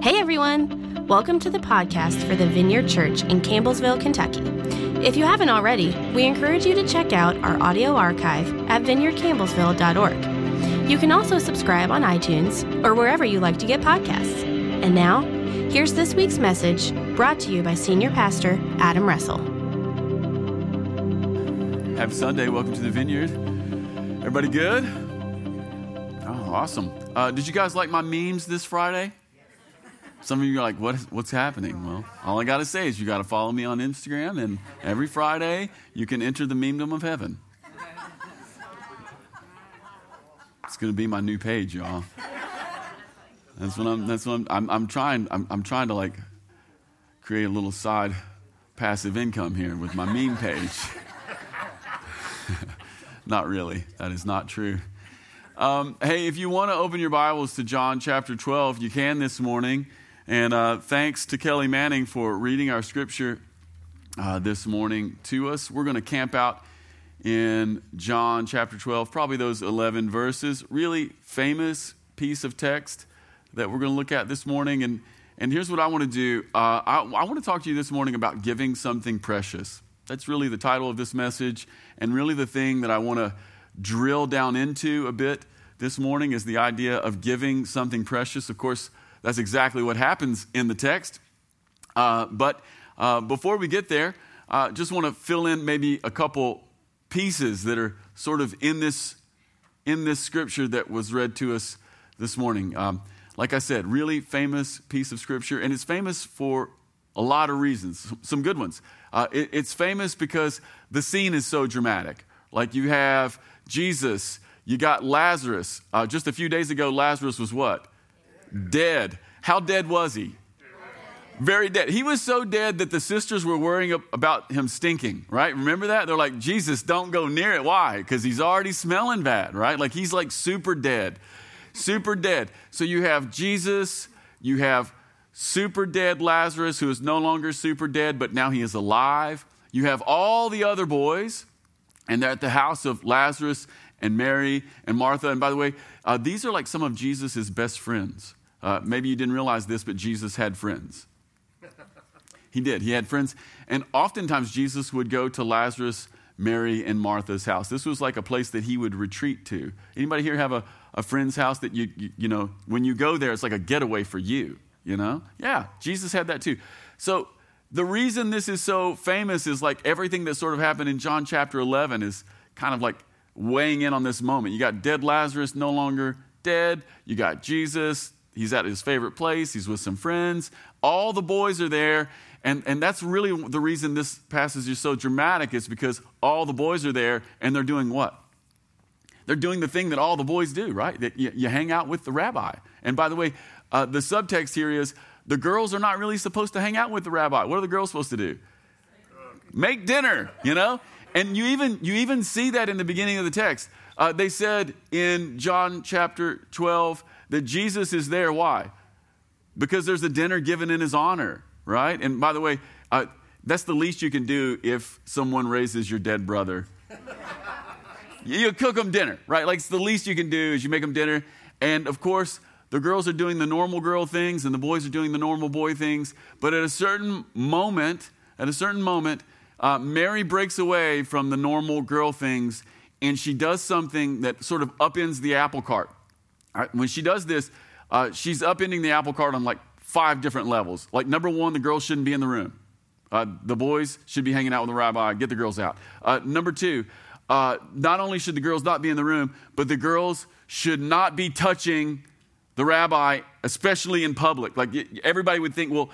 Hey everyone! Welcome to the podcast for the Vineyard Church in Campbellsville, Kentucky. If you haven't already, we encourage you to check out our audio archive at vineyardcampbellsville.org. You can also subscribe on iTunes or wherever you like to get podcasts. And now, here's this week's message brought to you by Senior Pastor Adam Russell. Happy Sunday. Welcome to the Vineyard. Everybody good? Oh, awesome. Uh, did you guys like my memes this Friday? Some of you are like, what is, what's happening? Well, all I got to say is you got to follow me on Instagram, and every Friday you can enter the memedom of heaven. It's going to be my new page, y'all. That's what I'm. That's what I'm. I'm, I'm trying. I'm, I'm trying to like create a little side passive income here with my meme page. not really. That is not true. Um, hey, if you want to open your Bibles to John chapter 12, you can this morning. And uh, thanks to Kelly Manning for reading our scripture uh, this morning to us. We're going to camp out in John chapter 12, probably those 11 verses. Really famous piece of text that we're going to look at this morning. And, and here's what I want to do uh, I, I want to talk to you this morning about giving something precious. That's really the title of this message, and really the thing that I want to drill down into a bit this morning is the idea of giving something precious. Of course, that's exactly what happens in the text. Uh, but uh, before we get there, uh, just want to fill in maybe a couple pieces that are sort of in this in this scripture that was read to us this morning. Um, like I said, really famous piece of scripture, and it's famous for a lot of reasons, some good ones. Uh, it, it's famous because the scene is so dramatic. Like you have Jesus, you got Lazarus. Uh, just a few days ago, Lazarus was what? Dead. How dead was he? Very dead. He was so dead that the sisters were worrying about him stinking, right? Remember that? They're like, Jesus, don't go near it. Why? Because he's already smelling bad, right? Like he's like super dead. Super dead. So you have Jesus, you have super dead Lazarus, who is no longer super dead, but now he is alive. You have all the other boys, and they're at the house of Lazarus and Mary and Martha. And by the way, uh, these are like some of Jesus' best friends. Uh, maybe you didn't realize this, but Jesus had friends. He did. He had friends. And oftentimes, Jesus would go to Lazarus, Mary, and Martha's house. This was like a place that he would retreat to. Anybody here have a, a friend's house that you, you, you know, when you go there, it's like a getaway for you, you know? Yeah, Jesus had that too. So, the reason this is so famous is like everything that sort of happened in John chapter 11 is kind of like weighing in on this moment. You got dead Lazarus no longer dead. You got Jesus. He's at his favorite place. He's with some friends. All the boys are there. And, and that's really the reason this passage is so dramatic is because all the boys are there and they're doing what? They're doing the thing that all the boys do, right? That you, you hang out with the rabbi. And by the way, uh, the subtext here is the girls are not really supposed to hang out with the rabbi. What are the girls supposed to do? Make dinner, you know? And you even, you even see that in the beginning of the text. Uh, they said in John chapter 12 that Jesus is there. Why? Because there's a dinner given in his honor, right? And by the way, uh, that's the least you can do if someone raises your dead brother. you cook them dinner, right? Like it's the least you can do is you make them dinner. And of course, the girls are doing the normal girl things and the boys are doing the normal boy things. But at a certain moment, at a certain moment, uh, Mary breaks away from the normal girl things and she does something that sort of upends the apple cart. Right, when she does this, uh, she's upending the apple cart on like five different levels. Like, number one, the girls shouldn't be in the room. Uh, the boys should be hanging out with the rabbi. Get the girls out. Uh, number two, uh, not only should the girls not be in the room, but the girls should not be touching the rabbi, especially in public. Like everybody would think, well,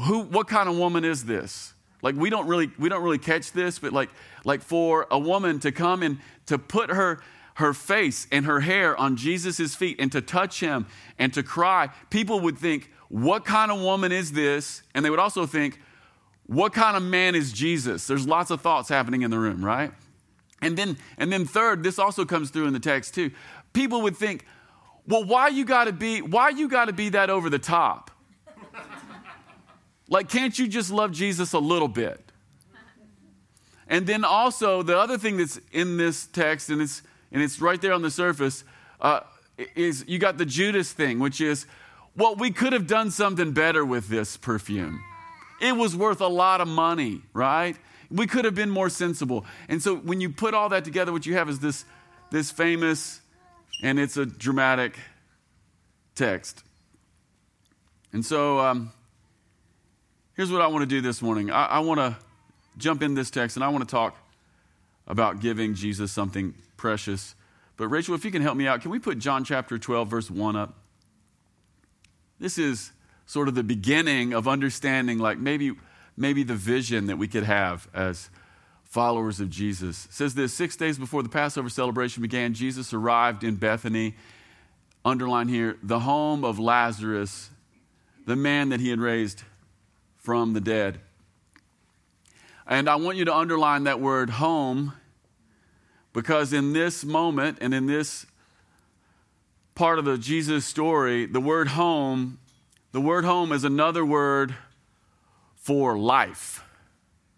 who? What kind of woman is this? Like we don't really we don't really catch this, but like like for a woman to come and to put her her face and her hair on Jesus' feet and to touch him and to cry, people would think, what kind of woman is this? And they would also think, what kind of man is Jesus? There's lots of thoughts happening in the room, right? And then and then third, this also comes through in the text too. People would think, well, why you gotta be, why you gotta be that over the top? Like, can't you just love Jesus a little bit? And then also, the other thing that's in this text, and it's, and it's right there on the surface, uh, is you got the Judas thing, which is, well, we could have done something better with this perfume. It was worth a lot of money, right? We could have been more sensible. And so when you put all that together, what you have is this, this famous, and it's a dramatic text. And so um, here's what I want to do this morning I, I want to jump in this text and I want to talk about giving Jesus something precious. But Rachel, if you can help me out, can we put John chapter 12, verse 1 up? This is sort of the beginning of understanding, like maybe, maybe the vision that we could have as followers of Jesus. It says this six days before the Passover celebration began, Jesus arrived in Bethany. Underline here, the home of Lazarus, the man that he had raised from the dead. And I want you to underline that word home because in this moment and in this part of the Jesus story, the word home, the word home is another word for life.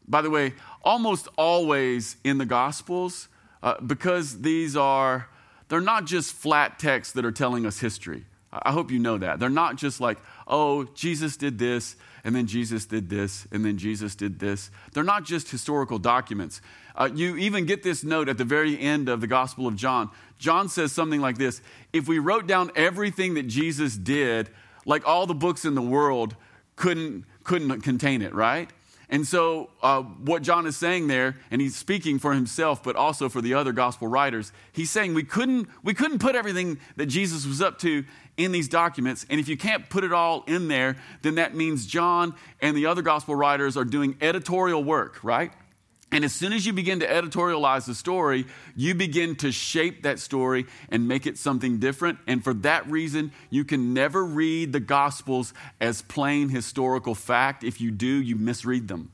By the way, almost always in the Gospels, uh, because these are, they're not just flat texts that are telling us history. I hope you know that. They're not just like, oh, Jesus did this, and then Jesus did this, and then Jesus did this. They're not just historical documents. Uh, you even get this note at the very end of the Gospel of John. John says something like this If we wrote down everything that Jesus did, like all the books in the world couldn't, couldn't contain it, right? And so, uh, what John is saying there, and he's speaking for himself, but also for the other gospel writers, he's saying we couldn't, we couldn't put everything that Jesus was up to in these documents. And if you can't put it all in there, then that means John and the other gospel writers are doing editorial work, right? And as soon as you begin to editorialize the story, you begin to shape that story and make it something different. And for that reason, you can never read the Gospels as plain historical fact. If you do, you misread them.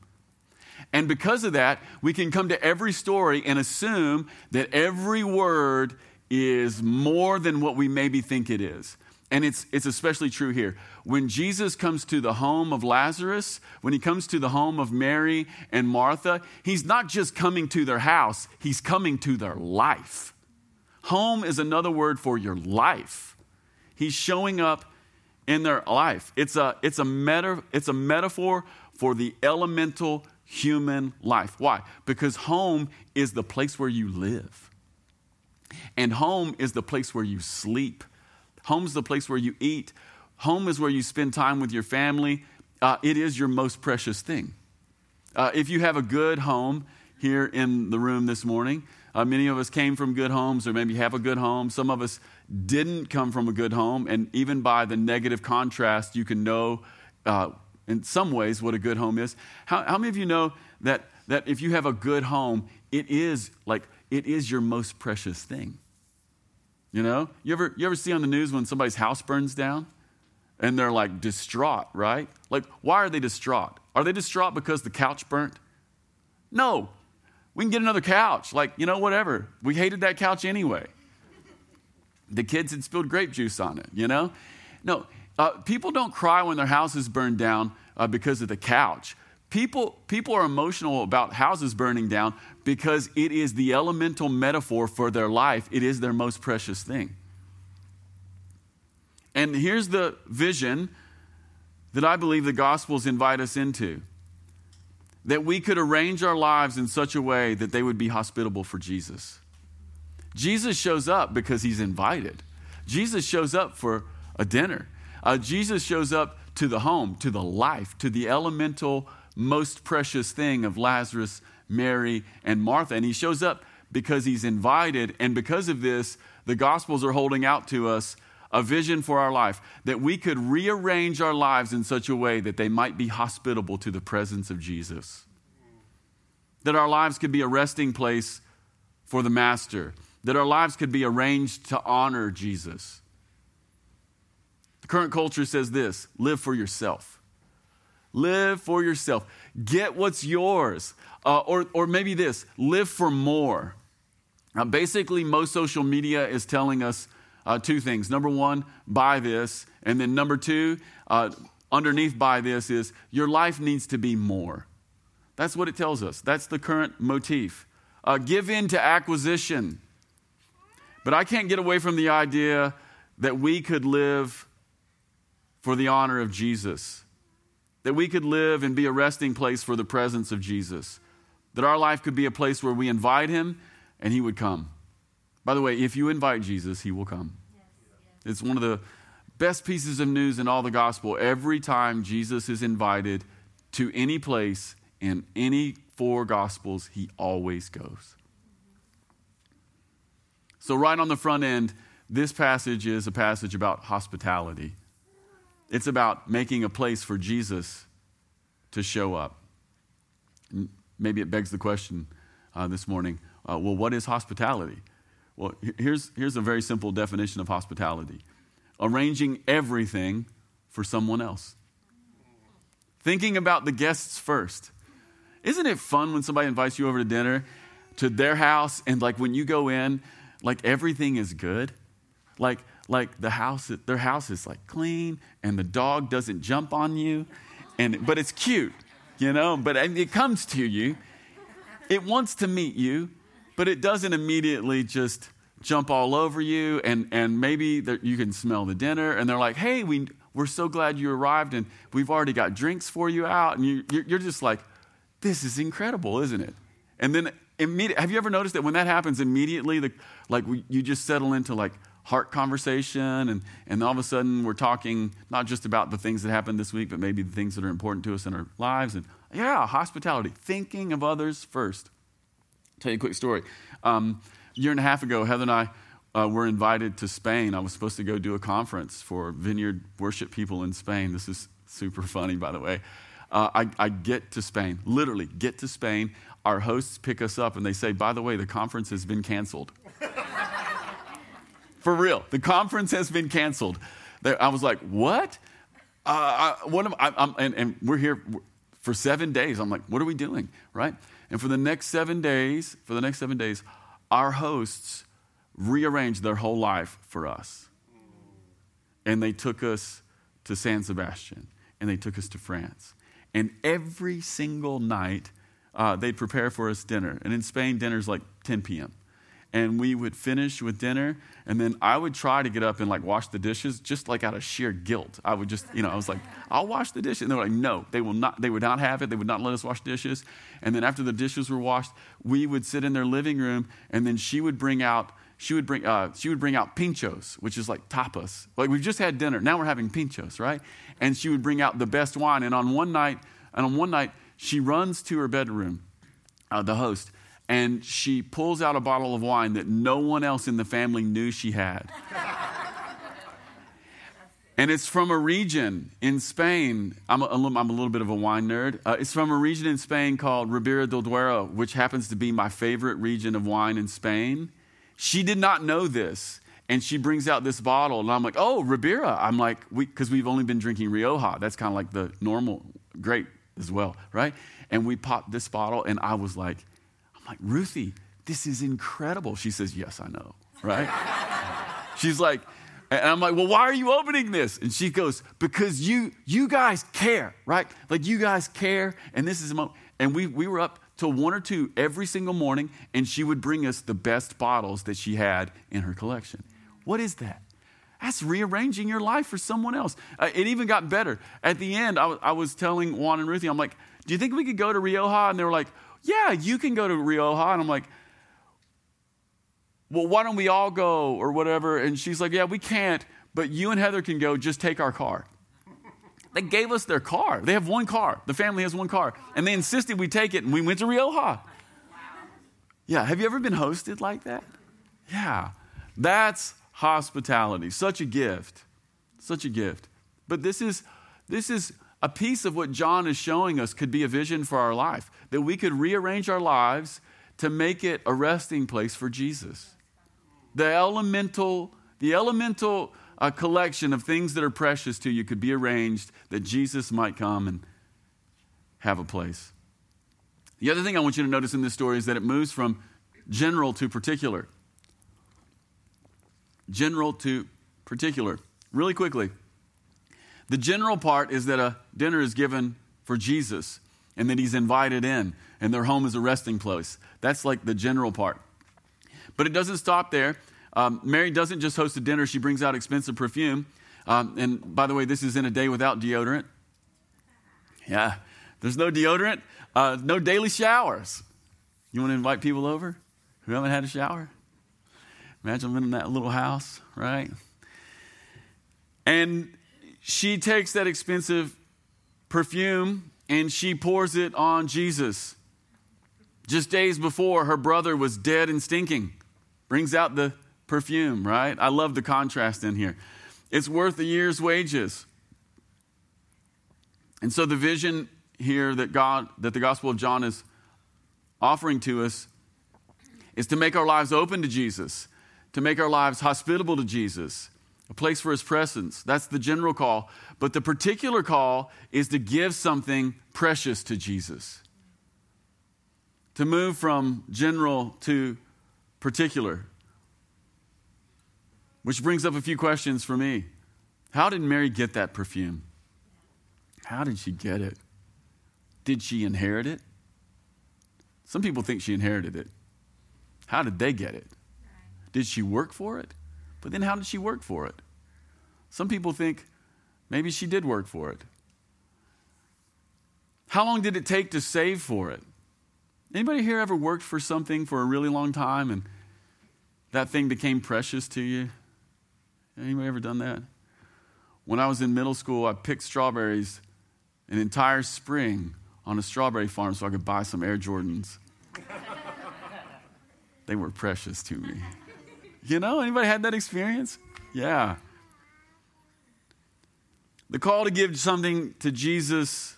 And because of that, we can come to every story and assume that every word is more than what we maybe think it is. And it's, it's especially true here. When Jesus comes to the home of Lazarus, when he comes to the home of Mary and Martha, he's not just coming to their house, he's coming to their life. Home is another word for your life. He's showing up in their life. It's a, it's a, meta, it's a metaphor for the elemental human life. Why? Because home is the place where you live, and home is the place where you sleep Home's the place where you eat. Home is where you spend time with your family. Uh, it is your most precious thing. Uh, if you have a good home here in the room this morning, uh, many of us came from good homes, or maybe have a good home. Some of us didn't come from a good home, and even by the negative contrast, you can know uh, in some ways what a good home is. How, how many of you know that, that if you have a good home, it is like it is your most precious thing? You know, you ever, you ever see on the news when somebody's house burns down and they're like distraught, right? Like, why are they distraught? Are they distraught because the couch burnt? No. We can get another couch. Like, you know, whatever. We hated that couch anyway. The kids had spilled grape juice on it, you know? No, uh, people don't cry when their house is burned down uh, because of the couch. People, people are emotional about houses burning down because it is the elemental metaphor for their life. It is their most precious thing. And here's the vision that I believe the Gospels invite us into that we could arrange our lives in such a way that they would be hospitable for Jesus. Jesus shows up because he's invited, Jesus shows up for a dinner. Uh, Jesus shows up to the home, to the life, to the elemental most precious thing of Lazarus, Mary, and Martha. And he shows up because he's invited. And because of this, the Gospels are holding out to us a vision for our life that we could rearrange our lives in such a way that they might be hospitable to the presence of Jesus. That our lives could be a resting place for the Master. That our lives could be arranged to honor Jesus. The current culture says this live for yourself. Live for yourself. Get what's yours. Uh, or, or maybe this live for more. Now, basically, most social media is telling us uh, two things. Number one, buy this. And then number two, uh, underneath buy this is your life needs to be more. That's what it tells us. That's the current motif. Uh, give in to acquisition. But I can't get away from the idea that we could live for the honor of Jesus. That we could live and be a resting place for the presence of Jesus. That our life could be a place where we invite him and he would come. By the way, if you invite Jesus, he will come. It's one of the best pieces of news in all the gospel. Every time Jesus is invited to any place in any four gospels, he always goes. So, right on the front end, this passage is a passage about hospitality. It's about making a place for Jesus to show up. Maybe it begs the question uh, this morning uh, well, what is hospitality? Well, here's, here's a very simple definition of hospitality arranging everything for someone else. Thinking about the guests first. Isn't it fun when somebody invites you over to dinner to their house and like when you go in, like everything is good? Like like the house their house is like clean and the dog doesn't jump on you and but it's cute, you know, but it comes to you. It wants to meet you but it doesn't immediately just jump all over you and, and maybe you can smell the dinner and they're like hey we, we're so glad you arrived and we've already got drinks for you out and you, you're just like this is incredible isn't it and then immediate, have you ever noticed that when that happens immediately the, like you just settle into like heart conversation and, and all of a sudden we're talking not just about the things that happened this week but maybe the things that are important to us in our lives and yeah hospitality thinking of others first tell you a quick story. Um, a year and a half ago, Heather and I uh, were invited to Spain. I was supposed to go do a conference for vineyard worship people in Spain. This is super funny, by the way. Uh, I, I, get to Spain, literally get to Spain. Our hosts pick us up and they say, by the way, the conference has been canceled. for real, the conference has been canceled. I was like, what? Uh, I, I, and, and we're here for seven days. I'm like, what are we doing? Right? And for the next seven days, for the next seven days, our hosts rearranged their whole life for us. And they took us to San Sebastian and they took us to France. And every single night, uh, they'd prepare for us dinner. And in Spain, dinner's like 10 p.m and we would finish with dinner and then i would try to get up and like wash the dishes just like out of sheer guilt. I would just you know i was like i'll wash the dishes. And they were like no they will not they would not have it. They would not let us wash dishes. And then after the dishes were washed we would sit in their living room and then she would bring out she would bring uh, she would bring out pinchos which is like tapas. Like we've just had dinner. Now we're having pinchos right? And she would bring out the best wine. And on one night and on one night she runs to her bedroom uh, the host and she pulls out a bottle of wine that no one else in the family knew she had. and it's from a region in Spain. I'm a, I'm a little bit of a wine nerd. Uh, it's from a region in Spain called Ribera del Duero, which happens to be my favorite region of wine in Spain. She did not know this. And she brings out this bottle, and I'm like, oh, Ribera. I'm like, because we, have only been drinking Rioja. That's kind of like the normal, great as well, right? And we popped this bottle, and I was like, I'm like, Ruthie, this is incredible. She says, Yes, I know, right? She's like, and I'm like, well, why are you opening this? And she goes, because you you guys care, right? Like you guys care, and this is a moment. And we we were up till one or two every single morning, and she would bring us the best bottles that she had in her collection. What is that? That's rearranging your life for someone else. Uh, it even got better. At the end, I, w- I was telling Juan and Ruthie, I'm like, do you think we could go to Rioja? And they were like, yeah, you can go to Rioja. And I'm like, well, why don't we all go or whatever? And she's like, yeah, we can't, but you and Heather can go. Just take our car. They gave us their car. They have one car. The family has one car. And they insisted we take it, and we went to Rioja. Yeah, have you ever been hosted like that? Yeah, that's hospitality. Such a gift. Such a gift. But this is, this is a piece of what John is showing us could be a vision for our life, that we could rearrange our lives to make it a resting place for Jesus. The elemental, the elemental uh, collection of things that are precious to you could be arranged that Jesus might come and have a place. The other thing I want you to notice in this story is that it moves from general to particular. General to particular. Really quickly, the general part is that a dinner is given for Jesus and that he's invited in and their home is a resting place. That's like the general part. But it doesn't stop there. Um, Mary doesn't just host a dinner, she brings out expensive perfume. Um, and by the way, this is in a day without deodorant. Yeah, there's no deodorant, uh, no daily showers. You want to invite people over who haven't had a shower? Imagine living in that little house, right? And she takes that expensive perfume and she pours it on Jesus. Just days before, her brother was dead and stinking. Brings out the perfume, right? I love the contrast in here. It's worth a year's wages. And so the vision here that God that the Gospel of John is offering to us is to make our lives open to Jesus, to make our lives hospitable to Jesus, a place for his presence. That's the general call. But the particular call is to give something precious to Jesus. To move from general to particular. Which brings up a few questions for me. How did Mary get that perfume? How did she get it? Did she inherit it? Some people think she inherited it. How did they get it? Did she work for it? But then how did she work for it? Some people think maybe she did work for it. How long did it take to save for it? Anybody here ever worked for something for a really long time and that thing became precious to you? Anybody ever done that? When I was in middle school, I picked strawberries an entire spring on a strawberry farm so I could buy some Air Jordans. they were precious to me. You know, anybody had that experience? Yeah. The call to give something to Jesus,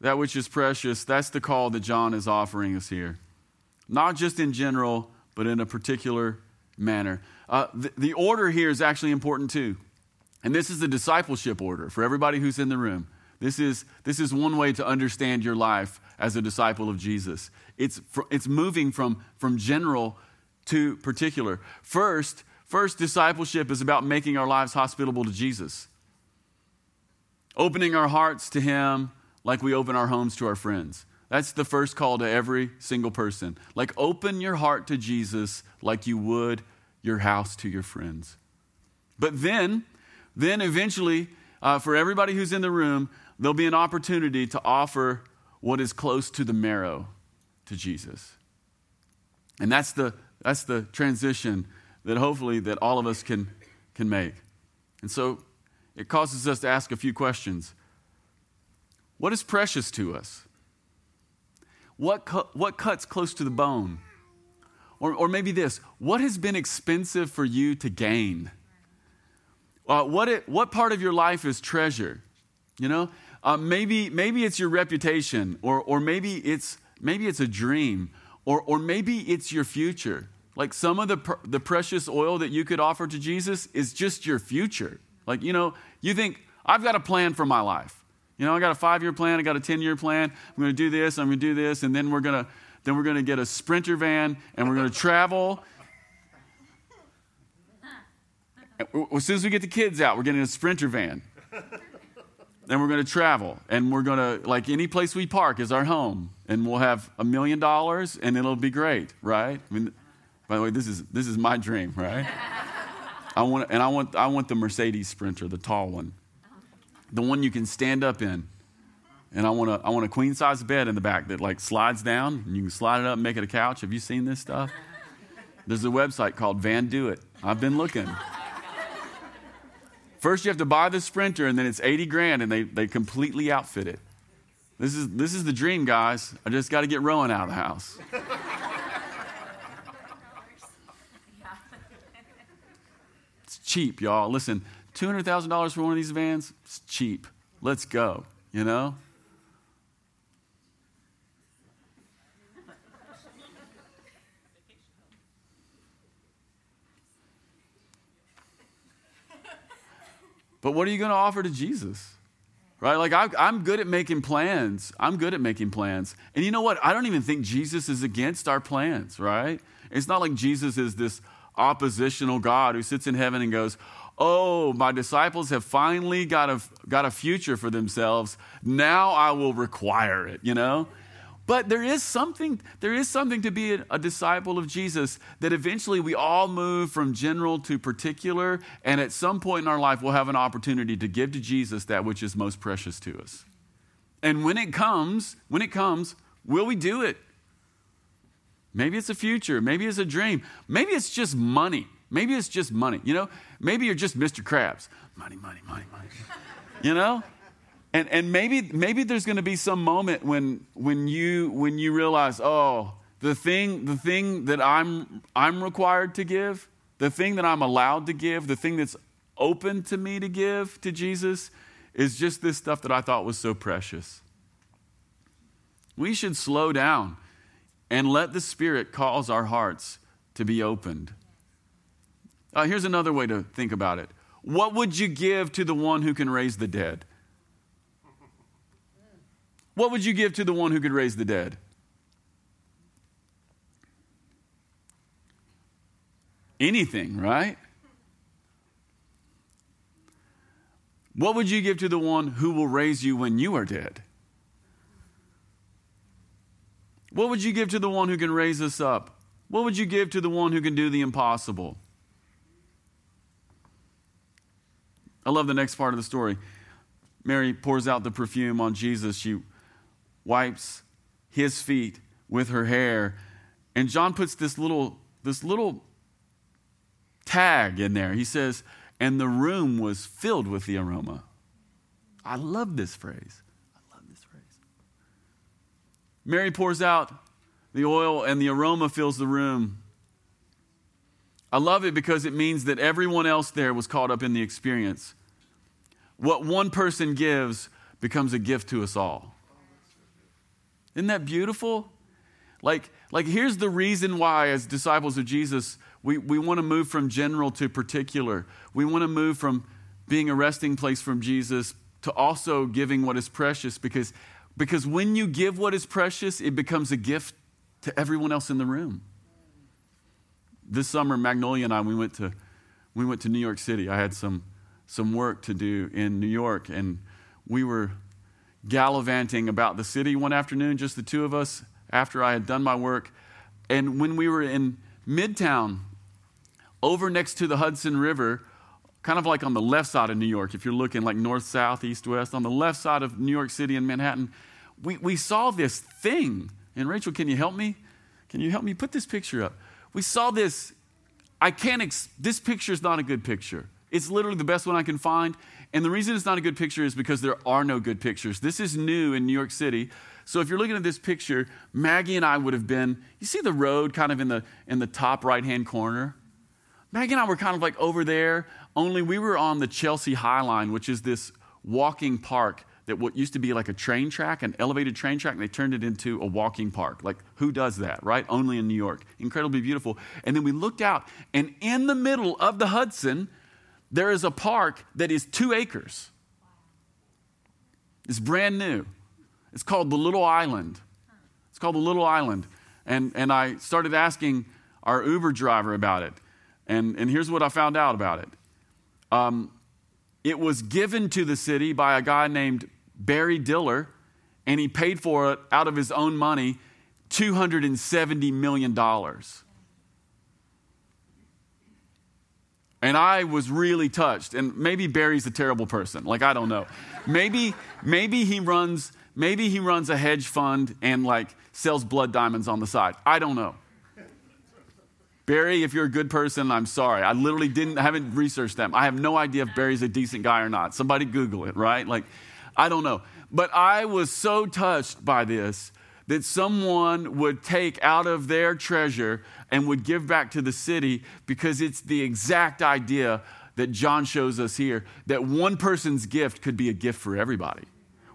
that which is precious, that's the call that John is offering us here. Not just in general, but in a particular manner. Uh, the, the order here is actually important too. And this is the discipleship order for everybody who's in the room. This is, this is one way to understand your life as a disciple of Jesus. It's, it's moving from, from general to particular. First, first, discipleship is about making our lives hospitable to Jesus, opening our hearts to Him like we open our homes to our friends. That's the first call to every single person. Like, open your heart to Jesus like you would your house to your friends. But then, then eventually, uh, for everybody who's in the room, there'll be an opportunity to offer what is close to the marrow to Jesus. And that's the, that's the transition that hopefully that all of us can, can make. And so it causes us to ask a few questions. What is precious to us? What, cu- what cuts close to the bone? Or, or maybe this what has been expensive for you to gain? Uh, what, it, what part of your life is treasure? You know, uh, maybe, maybe it's your reputation, or, or maybe, it's, maybe it's a dream, or, or maybe it's your future. Like some of the, pr- the precious oil that you could offer to Jesus is just your future. Like, you know, you think, I've got a plan for my life. You know, I got a five year plan, I got a 10 year plan. I'm going to do this, I'm going to do this, and then we're going to. Then we're going to get a sprinter van and we're going to travel. As soon as we get the kids out, we're getting a sprinter van. Then we're going to travel and we're going to, like any place we park is our home. And we'll have a million dollars and it'll be great, right? I mean, by the way, this is, this is my dream, right? I want, and I want, I want the Mercedes Sprinter, the tall one, the one you can stand up in. And I want, a, I want a queen size bed in the back that like slides down and you can slide it up and make it a couch. Have you seen this stuff? There's a website called Van Do It. I've been looking. First, you have to buy the Sprinter, and then it's 80 grand, and they, they completely outfit it. This is, this is the dream, guys. I just got to get Rowan out of the house. It's cheap, y'all. Listen, $200,000 for one of these vans, it's cheap. Let's go, you know? But what are you going to offer to Jesus? Right? Like, I, I'm good at making plans. I'm good at making plans. And you know what? I don't even think Jesus is against our plans, right? It's not like Jesus is this oppositional God who sits in heaven and goes, Oh, my disciples have finally got a, got a future for themselves. Now I will require it, you know? But there is something, there is something to be a, a, disciple of Jesus that eventually we all move from general to particular, and at some point in our life we'll have an opportunity to give to Jesus that which is most precious to us. And when it comes, when it comes, will we do it? Maybe it's a future, maybe it's a dream, maybe it's just money. Maybe it's just money. You know, maybe you're just Mr. Krabs. Money, money, money, money. you know? And, and maybe, maybe there's going to be some moment when, when, you, when you realize, oh, the thing, the thing that I'm, I'm required to give, the thing that I'm allowed to give, the thing that's open to me to give to Jesus is just this stuff that I thought was so precious. We should slow down and let the Spirit cause our hearts to be opened. Uh, here's another way to think about it What would you give to the one who can raise the dead? What would you give to the one who could raise the dead? Anything, right? What would you give to the one who will raise you when you are dead? What would you give to the one who can raise us up? What would you give to the one who can do the impossible? I love the next part of the story. Mary pours out the perfume on Jesus. She wipes his feet with her hair. And John puts this little, this little tag in there. He says, and the room was filled with the aroma. I love this phrase. I love this phrase. Mary pours out the oil, and the aroma fills the room. I love it because it means that everyone else there was caught up in the experience. What one person gives becomes a gift to us all. Isn't that beautiful? Like, like here's the reason why, as disciples of Jesus, we, we want to move from general to particular. We want to move from being a resting place from Jesus to also giving what is precious because, because when you give what is precious, it becomes a gift to everyone else in the room. This summer, Magnolia and I, we went to, we went to New York City. I had some, some work to do in New York, and we were gallivanting about the city one afternoon, just the two of us, after I had done my work. And when we were in Midtown, over next to the Hudson River, kind of like on the left side of New York, if you're looking like north, south, east, west, on the left side of New York City and Manhattan, we, we saw this thing. And Rachel, can you help me? Can you help me put this picture up? We saw this. I can't, ex- this picture is not a good picture. It's literally the best one I can find. And the reason it's not a good picture is because there are no good pictures. This is new in New York City. So if you're looking at this picture, Maggie and I would have been, you see the road kind of in the in the top right-hand corner? Maggie and I were kind of like over there, only we were on the Chelsea High Line, which is this walking park that what used to be like a train track, an elevated train track, and they turned it into a walking park. Like, who does that, right? Only in New York. Incredibly beautiful. And then we looked out, and in the middle of the Hudson, there is a park that is two acres. It's brand new. It's called the Little Island. It's called the Little Island. And, and I started asking our Uber driver about it. And, and here's what I found out about it um, it was given to the city by a guy named Barry Diller, and he paid for it out of his own money $270 million. And I was really touched. And maybe Barry's a terrible person. Like, I don't know. Maybe, maybe he runs, maybe he runs a hedge fund and like sells blood diamonds on the side. I don't know. Barry, if you're a good person, I'm sorry. I literally didn't, I haven't researched them. I have no idea if Barry's a decent guy or not. Somebody Google it, right? Like, I don't know. But I was so touched by this that someone would take out of their treasure and would give back to the city because it's the exact idea that John shows us here that one person's gift could be a gift for everybody.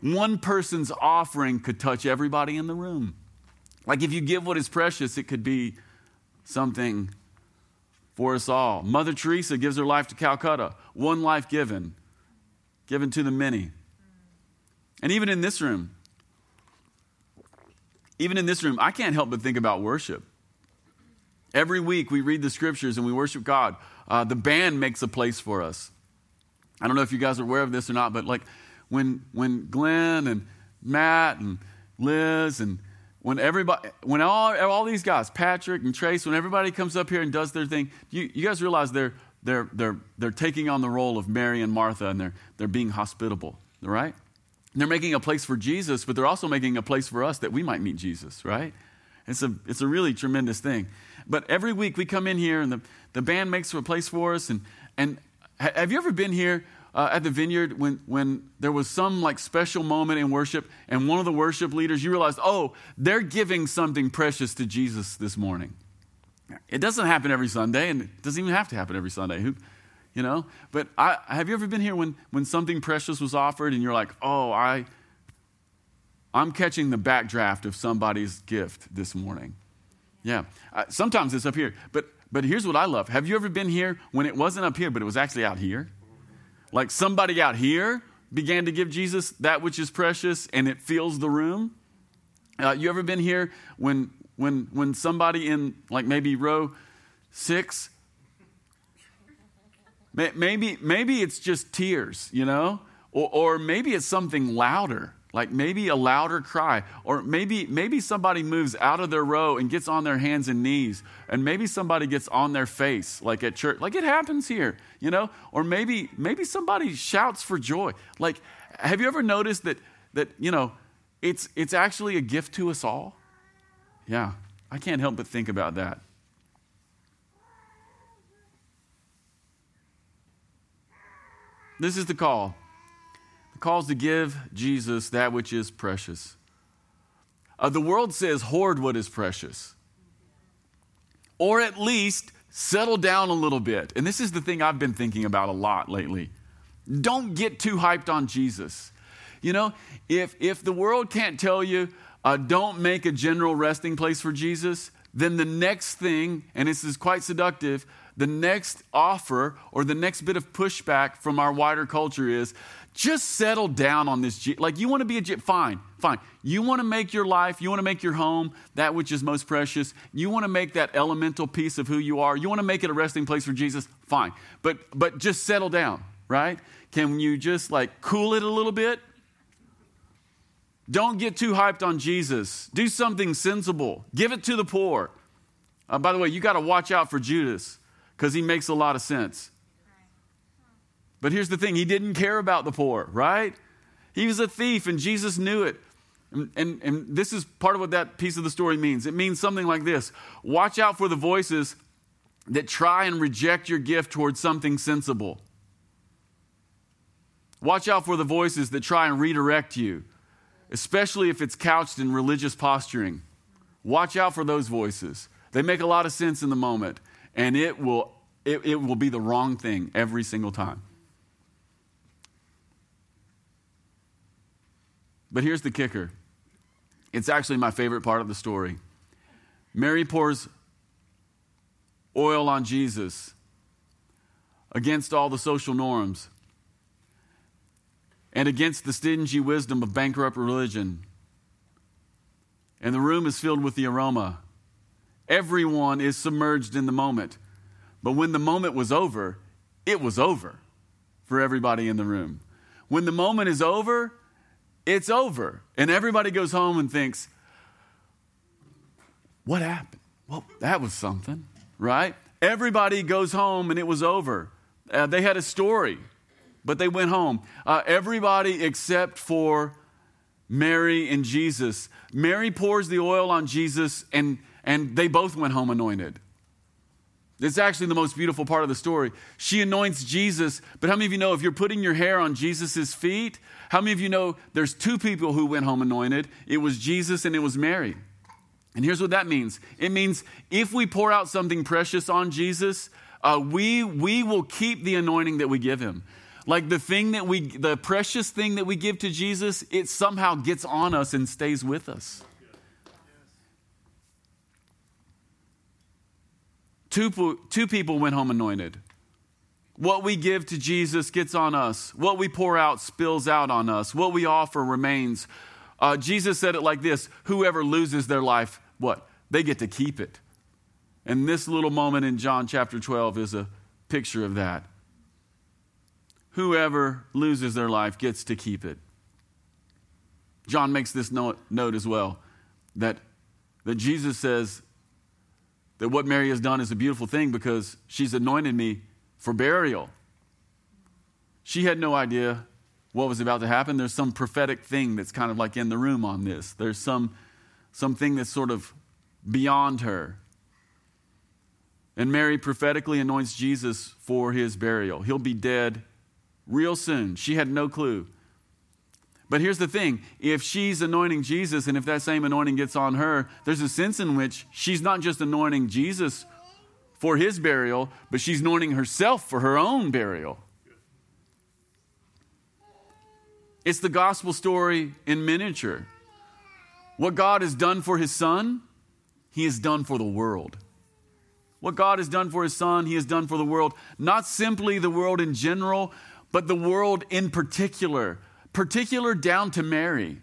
One person's offering could touch everybody in the room. Like if you give what is precious, it could be something for us all. Mother Teresa gives her life to Calcutta, one life given, given to the many. And even in this room, even in this room, I can't help but think about worship. Every week we read the scriptures and we worship God. Uh, the band makes a place for us. I don't know if you guys are aware of this or not, but like when, when Glenn and Matt and Liz and when everybody, when all, all these guys, Patrick and Trace, when everybody comes up here and does their thing, you, you guys realize they're, they're, they're, they're taking on the role of Mary and Martha and they're, they're being hospitable, right? they're making a place for Jesus, but they're also making a place for us that we might meet Jesus, right? It's a, it's a really tremendous thing. But every week we come in here and the, the band makes a place for us. And, and have you ever been here uh, at the vineyard when, when there was some like special moment in worship and one of the worship leaders, you realized, oh, they're giving something precious to Jesus this morning? It doesn't happen every Sunday, and it doesn't even have to happen every Sunday. Who, you know? But I, have you ever been here when, when something precious was offered and you're like, oh, I, I'm catching the backdraft of somebody's gift this morning? Yeah. Uh, sometimes it's up here. But, but here's what I love. Have you ever been here when it wasn't up here, but it was actually out here? Like somebody out here began to give Jesus that which is precious and it fills the room? Uh, you ever been here when, when, when somebody in like maybe row six Maybe, maybe it's just tears, you know? Or, or maybe it's something louder, like maybe a louder cry. Or maybe, maybe somebody moves out of their row and gets on their hands and knees. And maybe somebody gets on their face, like at church. Like it happens here, you know? Or maybe, maybe somebody shouts for joy. Like, have you ever noticed that, that you know, it's, it's actually a gift to us all? Yeah, I can't help but think about that. This is the call. The call is to give Jesus that which is precious. Uh, the world says hoard what is precious, or at least settle down a little bit. And this is the thing I've been thinking about a lot lately. Don't get too hyped on Jesus. You know, if, if the world can't tell you, uh, don't make a general resting place for Jesus, then the next thing, and this is quite seductive, the next offer or the next bit of pushback from our wider culture is just settle down on this. Like, you want to be a G- fine, fine. You want to make your life, you want to make your home that which is most precious. You want to make that elemental piece of who you are. You want to make it a resting place for Jesus. Fine, but but just settle down, right? Can you just like cool it a little bit? Don't get too hyped on Jesus. Do something sensible. Give it to the poor. Uh, by the way, you got to watch out for Judas because he makes a lot of sense. But here's the thing he didn't care about the poor, right? He was a thief, and Jesus knew it. And, and, and, this is part of what that piece of the story means. It means something like this Watch out for the voices that try and reject your gift towards something sensible. Watch out for the voices that try and redirect you, especially if it's couched in religious posturing. Watch out for those voices. They make a lot of sense in the moment, and it will, it, it will be the wrong thing every single time. But here's the kicker it's actually my favorite part of the story. Mary pours oil on Jesus against all the social norms and against the stingy wisdom of bankrupt religion. And the room is filled with the aroma. Everyone is submerged in the moment. But when the moment was over, it was over for everybody in the room. When the moment is over, it's over. And everybody goes home and thinks, What happened? Well, that was something, right? Everybody goes home and it was over. Uh, they had a story, but they went home. Uh, everybody except for Mary and Jesus. Mary pours the oil on Jesus and and they both went home anointed. It's actually the most beautiful part of the story. She anoints Jesus, but how many of you know if you're putting your hair on Jesus' feet, how many of you know there's two people who went home anointed? It was Jesus and it was Mary. And here's what that means it means if we pour out something precious on Jesus, uh, we, we will keep the anointing that we give him. Like the thing that we, the precious thing that we give to Jesus, it somehow gets on us and stays with us. Two, two people went home anointed. What we give to Jesus gets on us. What we pour out spills out on us. What we offer remains. Uh, Jesus said it like this Whoever loses their life, what? They get to keep it. And this little moment in John chapter 12 is a picture of that. Whoever loses their life gets to keep it. John makes this note, note as well that that Jesus says that what Mary has done is a beautiful thing because she's anointed me for burial. She had no idea what was about to happen. There's some prophetic thing that's kind of like in the room on this. There's some something that's sort of beyond her. And Mary prophetically anoints Jesus for his burial. He'll be dead real soon. She had no clue. But here's the thing if she's anointing Jesus and if that same anointing gets on her, there's a sense in which she's not just anointing Jesus for his burial, but she's anointing herself for her own burial. It's the gospel story in miniature. What God has done for his son, he has done for the world. What God has done for his son, he has done for the world. Not simply the world in general, but the world in particular particular down to Mary.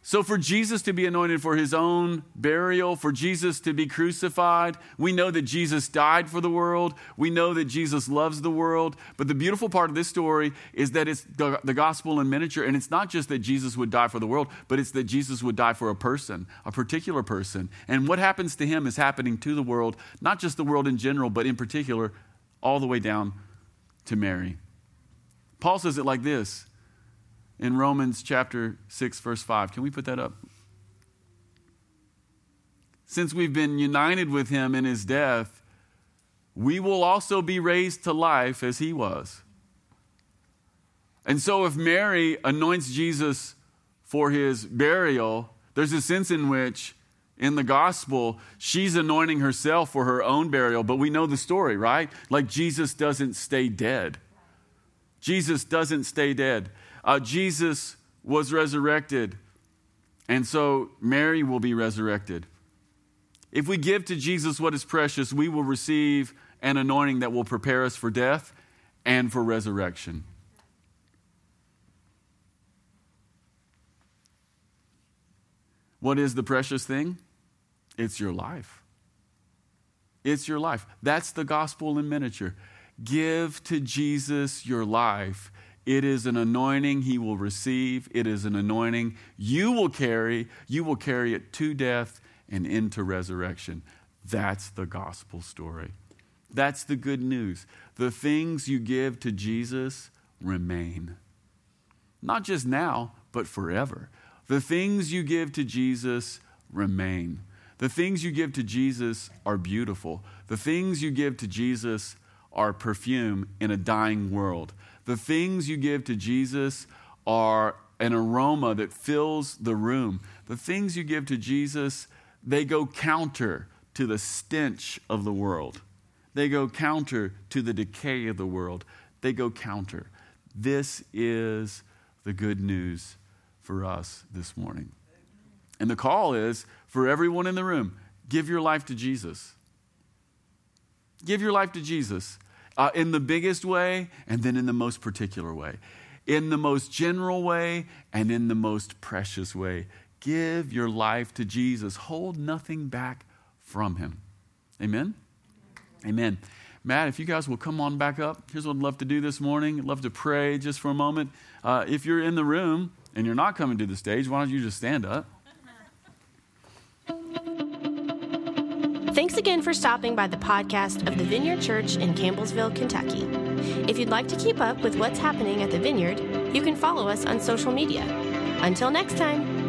So, for Jesus to be anointed for his own burial, for Jesus to be crucified, we know that Jesus died for the world. We know that Jesus loves the world. But the beautiful part of this story is that it's the, the, gospel in miniature. And it's not just that Jesus would die for the world, but it's that Jesus would die for a person, a particular person. And what happens to him is happening to the world, not just the world in general, but in particular, all the way down to Mary. Paul says it like this in Romans chapter 6, verse 5. Can we put that up? Since we've been united with him in his death, we will also be raised to life as he was. And so, if Mary anoints Jesus for his burial, there's a sense in which in the gospel, she's anointing herself for her own burial, but we know the story, right? Like Jesus doesn't stay dead. Jesus doesn't stay dead. Uh, Jesus was resurrected, and so Mary will be resurrected. If we give to Jesus what is precious, we will receive an anointing that will prepare us for death and for resurrection. What is the precious thing? It's your life. It's your life. That's the gospel in miniature. Give to Jesus your life, it is an anointing he will receive. It is an anointing you will carry. You will carry it to death and into resurrection. That's the gospel story. That's the good news. The things you give to Jesus remain. Not just now, but forever. The things you give to Jesus remain. The things you give to Jesus are beautiful. The things you give to Jesus are perfume in a dying world. The things you give to Jesus are an aroma that fills the room. The things you give to Jesus, they go counter to the stench of the world. They go counter to the decay of the world. They go counter. This is the good news for us this morning. And the call is for everyone in the room give your life to Jesus. Give your life to Jesus uh, in the biggest way and then in the most particular way, in the most general way and in the most precious way. Give your life to Jesus. Hold nothing back from him. Amen? Amen. Matt, if you guys will come on back up, here's what I'd love to do this morning. I'd love to pray just for a moment. Uh, if you're in the room and you're not coming to the stage, why don't you just stand up? Again for stopping by the podcast of the Vineyard Church in Campbellsville, Kentucky. If you'd like to keep up with what's happening at the Vineyard, you can follow us on social media. Until next time.